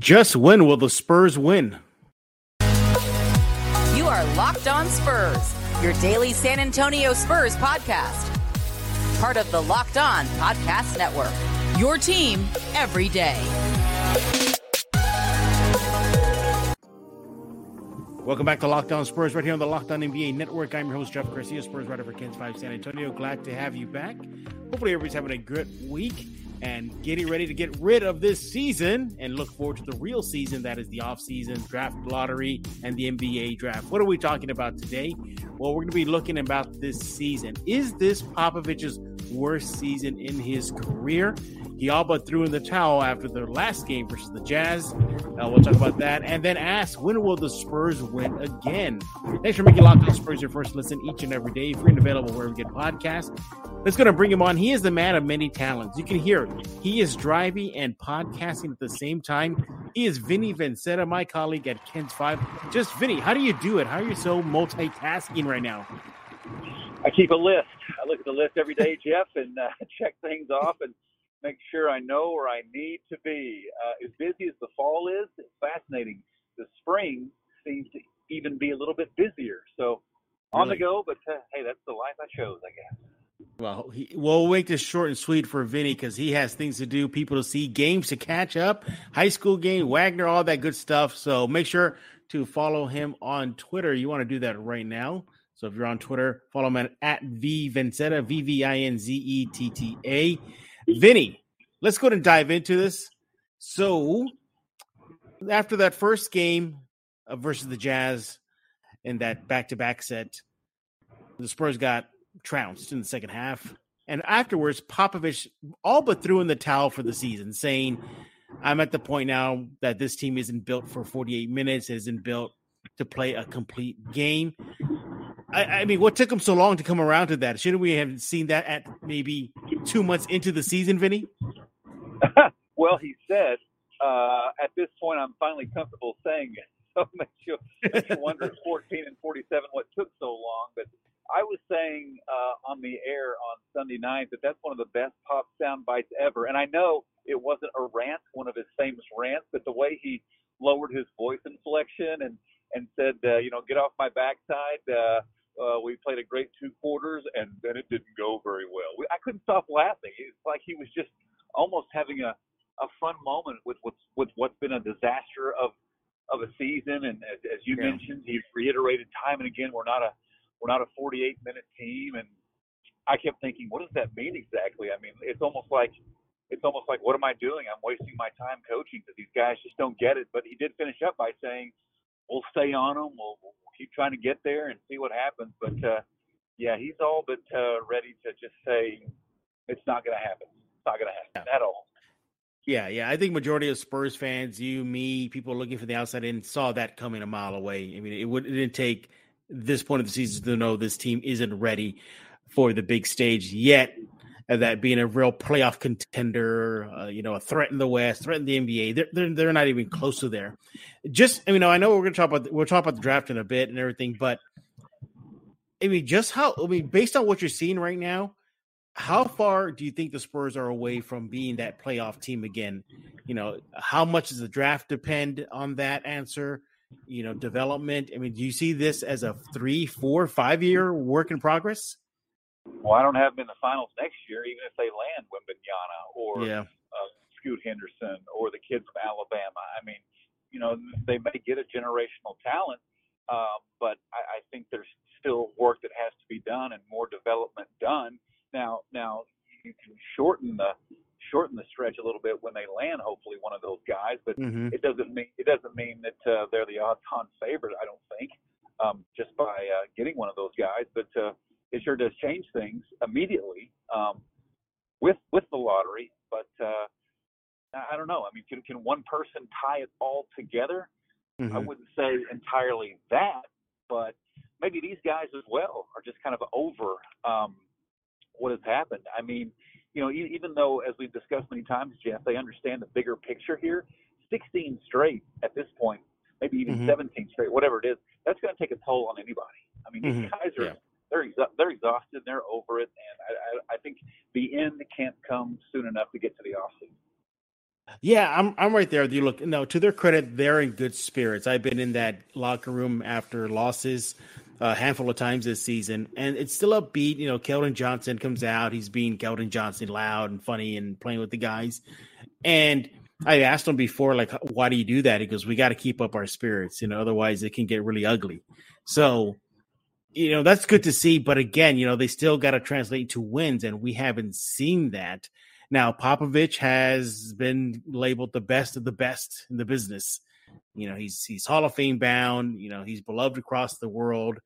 Just when will the Spurs win? You are Locked On Spurs, your daily San Antonio Spurs podcast. Part of the Locked On Podcast Network. Your team every day. Welcome back to Locked On Spurs, right here on the Locked On NBA Network. I'm your host, Jeff Garcia, Spurs writer for KENS 5 San Antonio. Glad to have you back. Hopefully, everybody's having a good week and getting ready to get rid of this season and look forward to the real season that is the off-season draft lottery and the NBA draft. What are we talking about today? Well, we're going to be looking about this season. Is this Popovich's worst season in his career? He all but threw in the towel after the last game versus the Jazz. Uh, we'll talk about that. And then ask, when will the Spurs win again? Thanks for making Locked On Spurs your first listen each and every day. Free and available wherever you get podcasts. Let's go to bring him on. He is the man of many talents. You can hear. He is driving and podcasting at the same time. He is Vinny Vinzetta, my colleague at KENS 5. Just, Vinny, how do you do it? How are you so multitasking right now? I keep a list. I look at the list every day, Jeff, and uh, check things off and make sure I know where I need to be. Uh, as busy as the fall is, it's fascinating. The spring seems to even be a little bit busier. So on really? the go, but uh, hey, that's the life I chose, I guess. Well, he, we'll make this short and sweet for Vinny because he has things to do, people to see, games to catch up, high school game, Wagner, all that good stuff. So make sure to follow him on Twitter. You want to do that right now. So if you're on Twitter, follow him at, at V Vinzetta, V V I N Z E T T A. Vinny, let's go and dive into this. So after that first game versus the Jazz in that back to back set, the Spurs got trounced in the second half. And afterwards, Popovich all but threw in the towel for the season, saying, I'm at the point now that this team isn't built for 48 minutes, isn't built to play a complete game. I, I, mean, what took him so long to come around to that? Shouldn't we have seen that at maybe two months into the season, Vinny? well, he said, uh, at this point, I'm finally comfortable saying it. So makes you, makes you wonder 14 and 47 what took so long. But I was saying uh, on the air on Sunday night that that's one of the best pop sound bites ever. And I know it wasn't a rant, one of his famous rants, but the way he lowered his voice inflection and and said, uh, you know, get off my backside. Uh, uh, we played a great two quarters, and then it didn't go very well. We, I couldn't stop laughing. It's like he was just almost having a, a fun moment with what's with what's been a disaster of of a season. And as, as you yeah. mentioned, he reiterated time and again, we're not a we're not a 48 minute team. And I kept thinking, what does that mean exactly? I mean, it's almost like it's almost like what am I doing? I'm wasting my time coaching because these guys just don't get it. But he did finish up by saying, "We'll stay on them. We'll, we'll keep trying to get there and see what happens." But uh, yeah, he's all but uh, ready to just say it's not going to happen. It's not going to happen yeah. at all. Yeah, yeah. I think majority of Spurs fans, you, me, people looking from the outside in, saw that coming a mile away. I mean, it, would, it didn't take this point of the season to know this team isn't ready for the big stage yet. That being a real playoff contender, uh, you know, a threat in the West, threat in the NBA, they're, they're, they're not even close to there. Just, I mean, I know we're going to talk about we'll talk about the draft in a bit and everything, but I mean, just how I mean, based on what you're seeing right now, how far do you think the Spurs are away from being that playoff team again? You know, how much does the draft depend on that answer? you know, development? I mean, do you see this as a three, four, five year work in progress? Well, I don't have them in the finals next year, even if they land Wembanyama or yeah. uh, Scoot Henderson or the kid from Alabama. I mean, you know, they may get a generational talent, um, but I, I think there's still work that has to be done and more development done. Now, now you can shorten the shorten the stretch a little bit when they land. Hopefully, one of those guys, but mm-hmm. it doesn't mean it doesn't mean that uh, they're the odds-on favorite. I don't think um, just by uh, getting one of those guys, but uh, it sure does change things immediately um, with with the lottery. But uh, I don't know. I mean, can can one person tie it all together? Mm-hmm. I wouldn't say entirely that, but maybe these guys as well are just kind of over um, what has happened. I mean, you know, even though, as we've discussed many times, Jeff, they understand the bigger picture here. 16 straight at this point, maybe even mm-hmm. 17 straight, whatever it is, that's going to take a toll on anybody. I mean, mm-hmm. these guys are yeah. They're exa- they're exhausted, they're over it, and I, I, I think the end can't come soon enough to get to the off season. Yeah, I'm I'm right there with you. Look, no, to their credit, they're in good spirits. I've been in that locker room after losses a handful of times this season, and it's still upbeat. You know, Keldon Johnson comes out, he's being Keldon Johnson, loud and funny, and playing with the guys. And I asked him before, like, why do you do that? He goes, "We got to keep up our spirits, you know, otherwise it can get really ugly." So, you know, that's good to see. But again, you know, they still got to translate to wins, and we haven't seen that. Now, Popovich has been labeled the best of the best in the business. You know, he's he's Hall of Fame bound. You know, he's beloved across the world.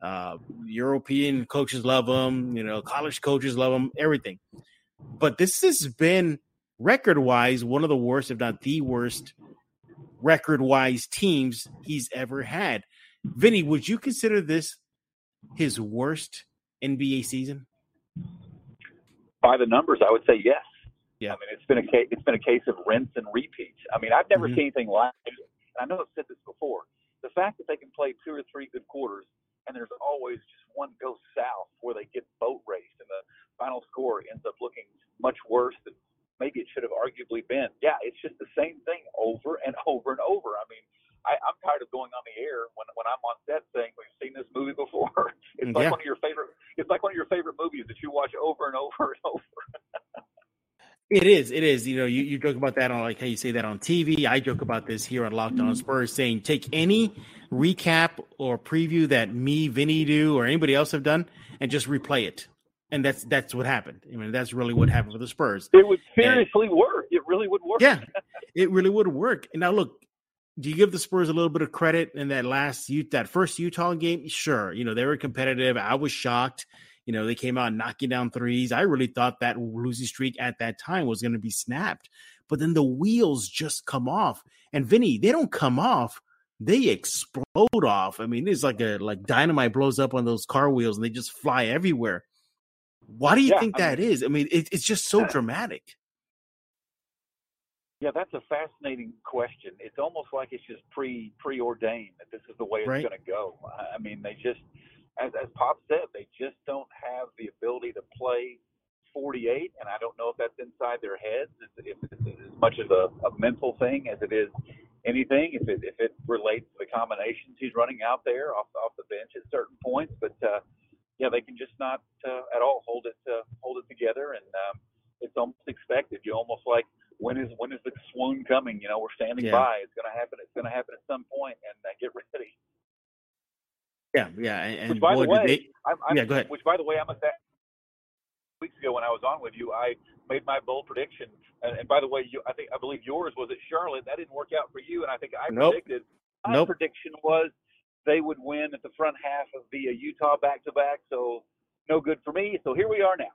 Uh, European coaches love him. You know, college coaches love him. Everything. But this has been record wise one of the worst, if not the worst, record wise teams he's ever had. Vinny, would you consider this his worst NBA season? By the numbers, I would say yes. Yeah. I mean, it's been a case. It's been a case of rinse and repeat. I mean, I've never Mhm. seen anything like it. And I know I've said this before. The fact that they can play two or three good quarters, and there's always just one goes south where they get boat raced, and the final score ends up looking much worse than maybe it should have arguably been. Yeah, it's just the same thing over and over and over. I mean, I, I'm tired of going on the air when when I'm on set saying we've seen this movie before. It's mm, like Yeah. one of your favorite. It's like one of your favorite movies that you watch over and over and over. It is. It is. You know, you, you joke about that on like how you say that on TV. I joke about this here on Locked On mm-hmm. Spurs, saying take any recap or preview that me, Vinny do, or anybody else have done, and just replay it. And that's that's what happened. I mean, that's really what happened with the Spurs. It would seriously work. It really would work. Yeah, it really would work. And now look, do you give the Spurs a little bit of credit in that last that first Utah game? Sure. You know, they were competitive. I was shocked. You know, they came out knocking down threes. I really thought that losing streak at that time was going to be snapped. But then the wheels just come off. And Vinny, they don't come off. They explode off. I mean, it's like a like dynamite blows up on those car wheels and they just fly everywhere. Why do you Yeah, think I that is? I mean, it, it's just so dramatic. Yeah, that's a fascinating question. It's almost like it's just pre preordained that this is the way it's Right. going to go. I mean, they just, as as Pop said, they just don't have the ability to play 48, and I don't know if that's inside their heads, if if it's as much of a, a mental thing as it is anything. If it if it relates to the combinations he's running out there off off the bench at certain points, but uh, yeah, they can just not uh, at all hold it uh, hold it together, and um, it's almost expected. You almost like when is when is the swoon coming? You know, we're standing Yeah. by. It's going to happen. It's going to happen at some point, and uh, get ready. Yeah, yeah. And, Which, by boy, the way, they, I'm, I'm, Yeah, go ahead. Which, by the way, I must say, weeks ago when I was on with you, I made my bold prediction. And, and by the way, you, I think I believe yours was at Charlotte. That didn't work out for you, and I think I Nope. predicted. My Nope. prediction was they would win at the front half of the uh, Utah back to back. So no good for me. So here we are now.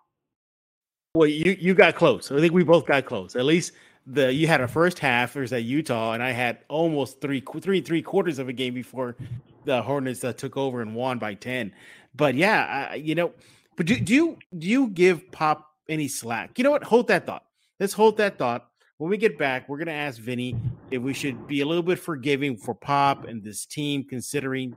Well, you you got close. I think we both got close. At least the you had a first half. There's at Utah, and I had almost three three three quarters of a game before the Hornets uh, took over and won by ten. But yeah, I, you know, but do, do you do you give Pop any slack? You know what? Hold that thought. Let's hold that thought. When we get back, we're gonna ask Vinny if we should be a little bit forgiving for Pop and this team, considering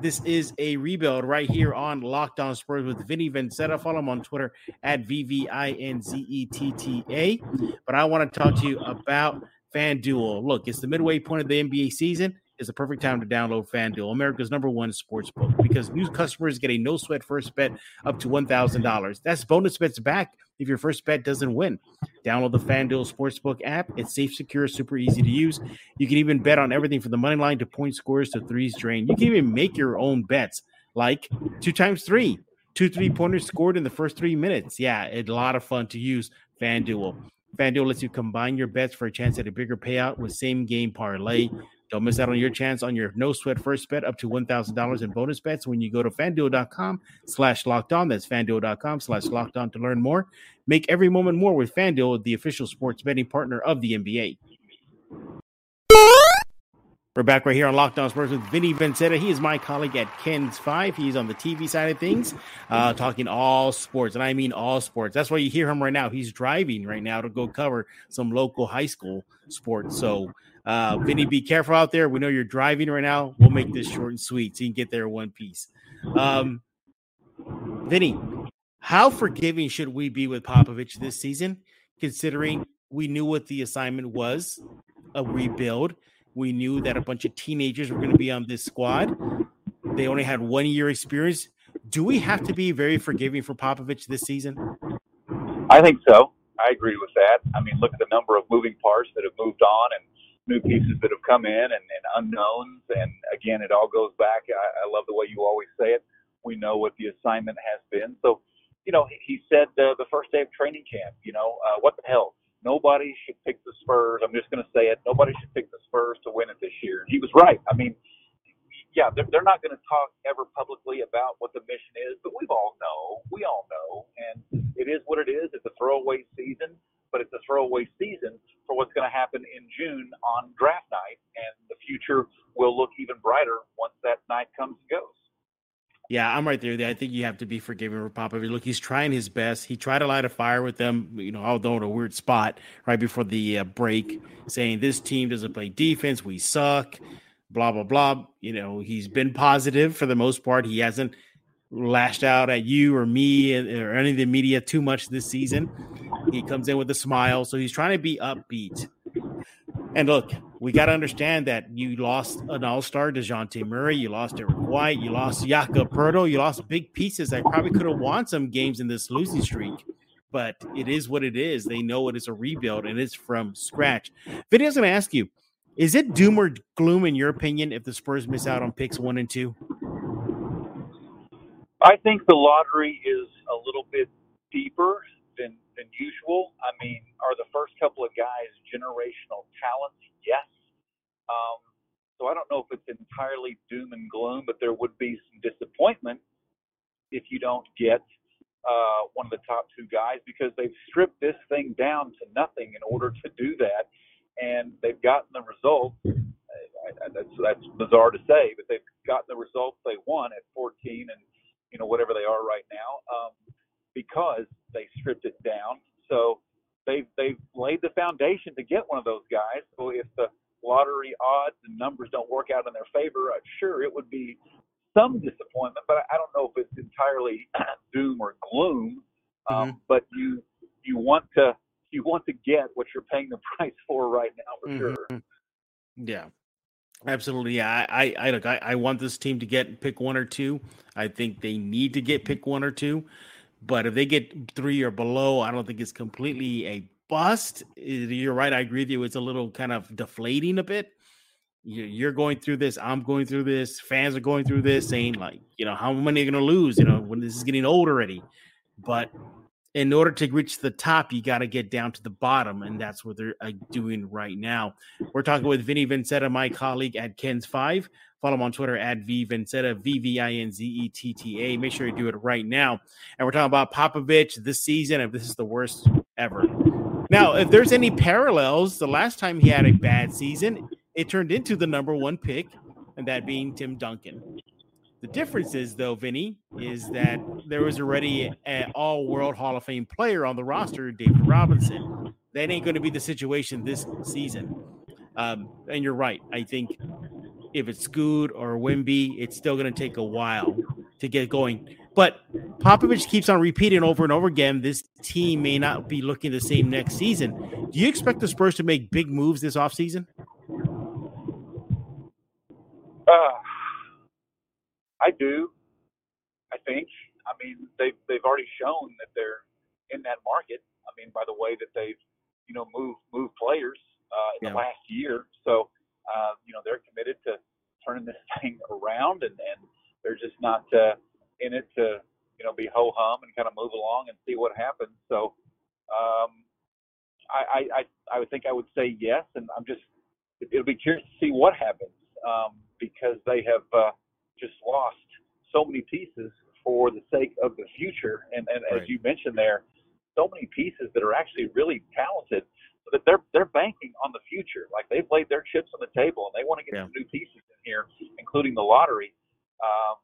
this is a rebuild right here on Locked On Spurs with Vinny Vinzetta. Follow him on Twitter at V V I N Z E T T A. But I want to talk to you about FanDuel. Look, it's the midway point of the NBA season. It's the perfect time to download FanDuel, America's number one sports book, because new customers get a no sweat first bet up to $1,000. That's bonus bets back if your first bet doesn't win. Download the FanDuel Sportsbook app. It's safe, secure, super easy to use. You can even bet on everything from the money line to point scores to threes drained. You can even make your own bets, like two times three, two three pointers scored in the first three minutes. Yeah, it's a lot of fun to use FanDuel. FanDuel lets you combine your bets for a chance at a bigger payout with same game parlay. Don't miss out on your chance on your no sweat first bet up to $1,000 in bonus bets when you go to fanduel.com slash locked on. That's fanduel.com slash locked on to learn more. Make every moment more with FanDuel, the official sports betting partner of the NBA. We're back right here on Locked On Spurs with Vinny Vinzetta. He is my colleague at KENS Five. He's on the TV side of things, uh, talking all sports, and I mean all sports. That's why you hear him right now. He's driving right now to go cover some local high school sports. So, uh, Vinny, be careful out there. We know you're driving right now. We'll make this short and sweet so you can get there in one piece. Um, Vinny, how forgiving should we be with Popovich this season, considering we knew what the assignment was a rebuild. We knew that a bunch of teenagers were going to be on this squad. They only had one year experience. Do we have to be very forgiving for Popovich this season? I think so. I agree with that. I mean, look at the number of moving parts that have moved on and new pieces that have come in and, and unknowns. And again, it all goes back. I, I love the way you always say it. We know what the assignment has been. So, you know, he said uh, the first day of training camp, you know, uh, what the hell? Nobody should pick the Spurs. I'm just going to say it. Nobody should pick the Spurs to win it this year. He was right. I mean, yeah, they're, they're not going to talk ever publicly about what the mission is, but we all know. We all know. And it is what it is. It's a throwaway season, but it's a throwaway season for what's going to happen in June on draft night. And the future will look even brighter once that night comes and goes. Yeah, I'm right there. I think you have to be forgiving for Popovich. Look, he's trying his best. He tried to light a fire with them, you know, although in a weird spot right before the uh, break, saying this team doesn't play defense. We suck blah blah blah. You know, he's been positive for the most part. He hasn't lashed out at you or me or any of the media too much this season. He comes in with a smile, so he's trying to be upbeat. And look, we got to understand that you lost an all-star, Dejounte Murray, you lost Derrick White, you lost Jakob Poeltl, you lost big pieces that probably could have won some games in this losing streak. But it is what it is. They know it is a rebuild and it's from scratch. Vinny's going to ask you, is it doom or gloom, in your opinion, if the Spurs miss out on picks one and two? I think the lottery is a little bit deeper than usual. I mean, are the first couple of guys generational talents? Yes. Um, so I don't know if it's entirely doom and gloom, but there would be some disappointment if you don't get uh, one of the top two guys because they've stripped this thing down to nothing in order to do that and they've gotten the results. That's that's bizarre to say, but they've gotten the results they want at 14 and you know whatever they are right now um, because they stripped it down. So they've they've laid the foundation to get one of those guys. So if the lottery odds and numbers don't work out in their favor, uh, sure it would be some disappointment, but I don't know if it's entirely doom or gloom. Um, mm-hmm. But you you want to you want to get what you're paying the price for right now for mm-hmm. sure. Yeah. Absolutely. Yeah. I, I, look, I, I want this team to get pick one or two. I think they need to get pick one or two. But if they get three or below, I don't think it's completely a bust. You're right. I agree with you. It's a little kind of deflating a bit. You're going through this. I'm going through this. Fans are going through this, saying like, you know, how many are going to lose? You know, when this is getting old already. But in order to reach the top, you got to get down to the bottom, and that's what they're uh, doing right now. We're talking with Vinny Vinzetta, my colleague at KENS Five. Follow him on Twitter at V Vinzetta, V V I N Z E T T A. Make sure you do it right now. And we're talking about Popovich this season, if this is the worst ever. Now, if there's any parallels, the last time he had a bad season, it turned into the number one pick, and that being Tim Duncan. The difference is, though, Vinny, is that there was already an all world Hall of Fame player on the roster, David Robinson. That ain't going to be the situation this season. Um, and you're right. I think if it's Scoot or Wemby, it's still going to take a while to get going. But Popovich keeps on repeating over and over again this team may not be looking the same next season. Do you expect the Spurs to make big moves this offseason? Uh, I do. I think. I mean, they've they've already shown that they're in that market. I mean, by the way that they've you know moved moved players uh, in yeah. the last year. So uh, you know they're committed to turning this thing around, and and they're just not uh, in it to you know be ho hum and kind of move along and see what happens. So um, I, I I would think I would say yes, and I'm just it'll be curious to see what happens um, because they have. Uh, just lost so many pieces for the sake of the future. And, and right. as you mentioned there, so many pieces that are actually really talented so that they're they're banking on the future. Like they've laid their chips on the table and they want to get yeah. some new pieces in here, including the lottery. Um,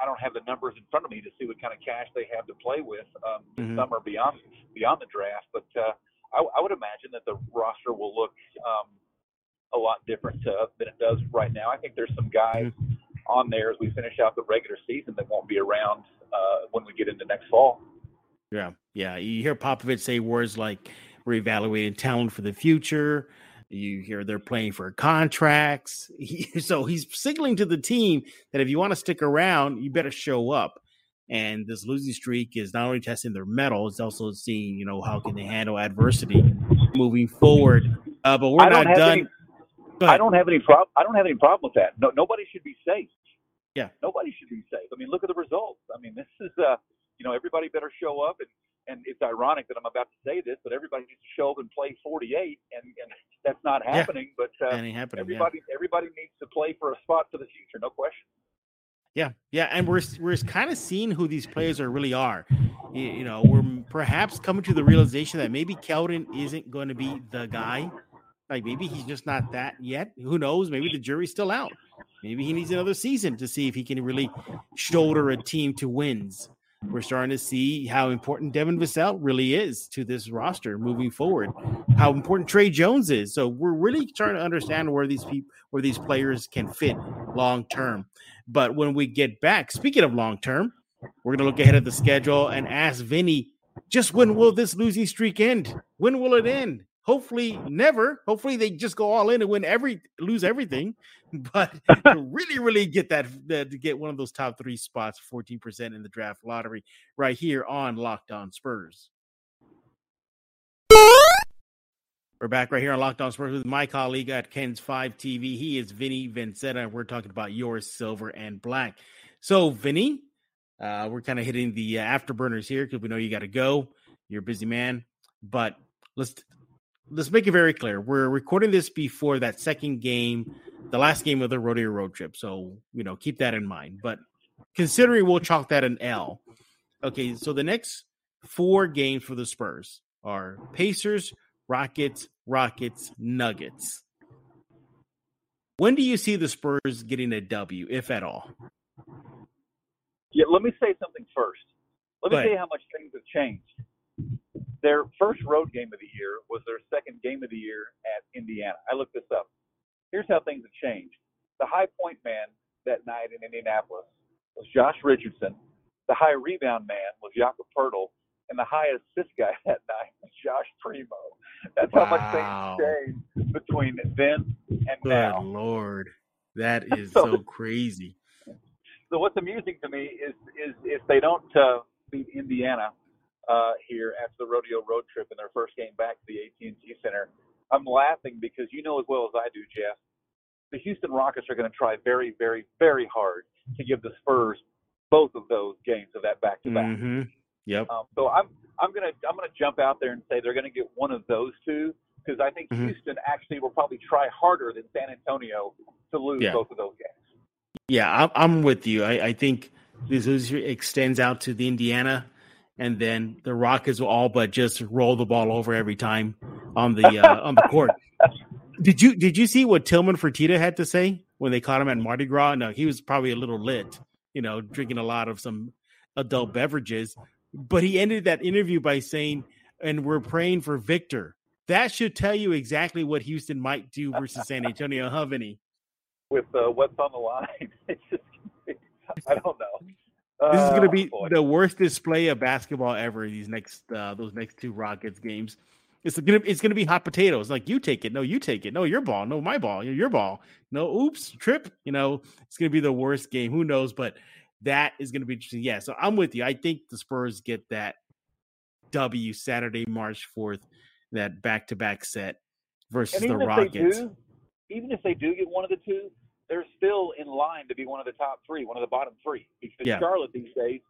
I don't have the numbers in front of me to see what kind of cash they have to play with um, mm-hmm. summer beyond beyond the draft, but uh, I, I would imagine that the roster will look um, a lot different uh, than it does right now. I think there's some guys mm-hmm. On there as we finish out the regular season that won't be around uh, when we get into next fall. Yeah, yeah. You hear Popovich say words like we're evaluating talent for the future. You hear they're playing for contracts. He, so he's signaling to the team that if you want to stick around, you better show up. And this losing streak is not only testing their mettle, it's also seeing, you know, how can they handle adversity moving forward. Uh, but we're not done. Any, I don't have any problem. I don't have any problem with that. No, nobody should be safe. Yeah, nobody should be safe. I mean, look at the results. I mean, this is, uh, you know, everybody better show up and and it's ironic that I'm about to say this, but everybody needs to show up and play 48, and, and that's not happening. Yeah, but uh, happening, everybody, yeah. everybody needs to play for a spot for the future, no question. Yeah, yeah, and we're we're kind of seeing who these players are really are. You, you know, we're perhaps coming to the realization that maybe Keldon isn't going to be the guy. Like maybe he's just not that yet. Who knows? Maybe the jury's still out. Maybe he needs another season to see if he can really shoulder a team to wins. We're starting to see how important Devin Vassell really is to this roster moving forward. How important Tre Jones is. So we're really trying to understand where these people, where these players can fit long term. But when we get back, speaking of long term, we're going to look ahead at the schedule and ask Vinny, just when will this losing streak end? When will it end? Hopefully, never. Hopefully, they just go all in and win every, lose everything. But to really, really get that, that to get one of those top three spots, fourteen percent in the draft lottery, right here on Locked On Spurs. We're back right here on Locked On Spurs with my colleague at KENS Five TV. He is Vinny Vinzetta, and we're talking about your silver and black. So, Vinny, uh, we're kind of hitting the uh, afterburners here because we know you got to go. You're a busy man, but let's let's make it very clear. We're recording this before that second game, the last game of the rodeo road trip. So, you know, keep that in mind. But considering we'll chalk that an L. Okay, so the next four games for the Spurs are Pacers, Rockets, Rockets, Nuggets. When do you see the Spurs getting a W, if at all? Yeah, let me say something first. Let me say how much things have changed. Their first road game of the year was their second game of the year at Indiana. I looked this up. Here's how things have changed. The high point man that night in Indianapolis was Josh Richardson. The high rebound man was Jakob Poeltl. And the high assist guy that night was Josh Primo. That's wow. how much things changed between then and Good now. Lord. That is so, so, crazy. So what's amusing to me is is if they don't uh, beat Indiana uh, here after the rodeo road trip in their first game back to the AT&T Center. I'm laughing because you know as well as I do, Jeff, the Houston Rockets are going to try very, very, very hard to give the Spurs both of those games of that back to back. Yep. Um, so I'm I'm gonna I'm gonna jump out there and say they're going to get one of those two because I think mm-hmm. Houston actually will probably try harder than San Antonio to lose yeah. both of those games. Yeah, I'm with you. I, I think this extends out to the Indiana and then the Rockets will all but just roll the ball over every time on the uh, on the court. Did you did you see what Tillman Fertitta had to say when they caught him at Mardi Gras? No, he was probably a little lit, you know, drinking a lot of some adult beverages. But he ended that interview by saying, "And we're praying for Victor." That should tell you exactly what Houston might do versus San Antonio, huh, Vinny? With uh, what's on the line, it's just I don't know. This is going to be boy. the worst display of basketball ever. These next, uh, those next two Rockets games. It's gonna, it's gonna be hot potatoes. Like you take it, no, you take it, no, your ball, no, my ball, your ball, no, oops, trip. You know, it's gonna be the worst game. Who knows? But that is gonna be interesting. Yeah, so I'm with you. I think the Spurs get that W Saturday, March fourth, that back to back set versus the Rockets. Do, even if they do get one of the two, they're still in line to be one of the top three, one of the bottom three. Because yeah. Charlotte these days,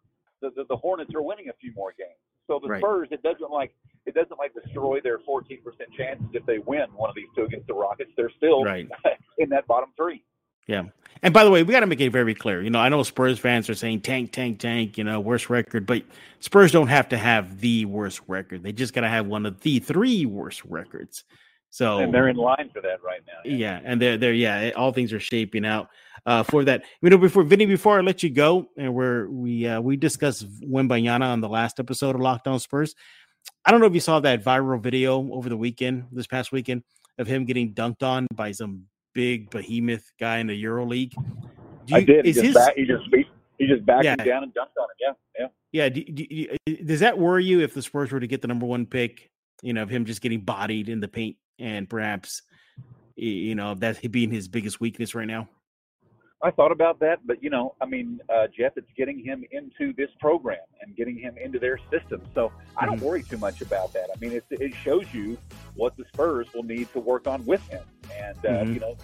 the, the, the Hornets are winning a few more games. So the right. Spurs, it doesn't like it doesn't like destroy their 14% chances if they win one of these two against the Rockets. They're still right. in that bottom three. Yeah. And by the way, we got to make it very clear. You know, I know Spurs fans are saying tank, tank, tank, you know, worst record, but Spurs don't have to have the worst record. They just got to have one of the three worst records. So and they're in line for that right now. Yeah, yeah and they're they're yeah, all things are shaping out uh, for that. You know, before Vinny, before I let you go, and where we uh, we discussed Wembanyama on the last episode of Locked On Spurs. I don't know if you saw that viral video over the weekend, this past weekend, of him getting dunked on by some big behemoth guy in the Euro League. You, I did. Is he just, his, back, he just he just backed yeah. him down and dunked on him. Yeah, yeah. Yeah. Do, do, does that worry you if the Spurs were to get the number one pick you know, of him just getting bodied in the paint and perhaps, you know, that being his biggest weakness right now? I thought about that, but you know, I mean, uh, Jeff, it's getting him into this program and getting him into their system. So I don't mm-hmm. worry too much about that. I mean, it, it shows you what the Spurs will need to work on with him, and uh, mm-hmm. you know,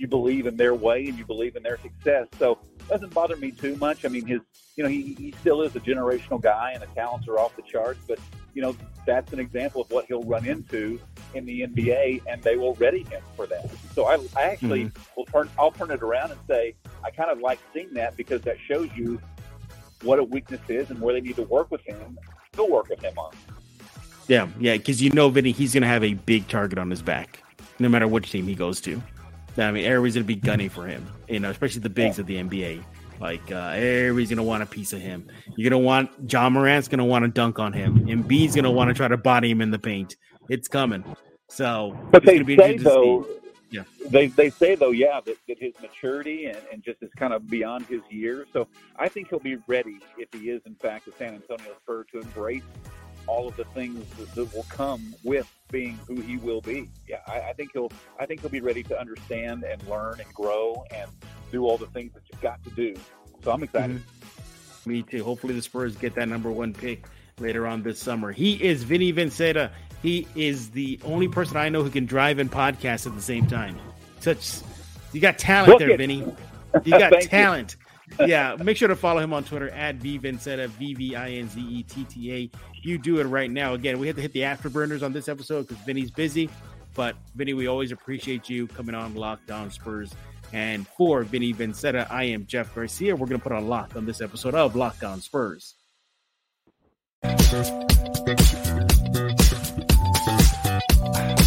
you believe in their way and you believe in their success. So it doesn't bother me too much. I mean, his, you know, he, he still is a generational guy and the talents are off the charts, but you know, that's an example of what he'll run into in the NBA, and they will ready him for that. So I, I actually mm-hmm. will turn, I'll turn it around and say I kind of like seeing that because that shows you what a weakness is and where they need to work with him. Still work with him on. Yeah, yeah, because you know, Vinny, he's going to have a big target on his back, no matter which team he goes to. I mean, everybody's going to be gunning for him, you know, especially the bigs yeah. of the NBA. Like uh, everybody's gonna want a piece of him. You're gonna want Ja Morant's gonna want to dunk on him, and B's gonna want to try to body him in the paint. It's coming. So, but they say though, yeah, they they say though, yeah, that, that his maturity and, and just is kind of beyond his years. So I think he'll be ready if he is in fact a San Antonio Spur to embrace all of the things that, that will come with being who he will be. Yeah, I, I think he'll I think he'll be ready to understand and learn and grow and do all the things that you've got to do. So I'm excited. Mm-hmm. Me too. Hopefully the Spurs get that number one pick later on this summer. He is Vinny Vinzetta. He is the only person I know who can drive and podcast at the same time. Such you got talent there, Vinny. You got talent. You. yeah, make sure to follow him on Twitter at vvinzetta, V V I N Z E T T A. You do it right now. Again, we have to hit the afterburners on this episode because Vinny's busy. But Vinny, we always appreciate you coming on Locked On Spurs and for Vinny Vinzetta, I am Jeff Garcia. We're going to put a lock on this episode of Locked On Spurs.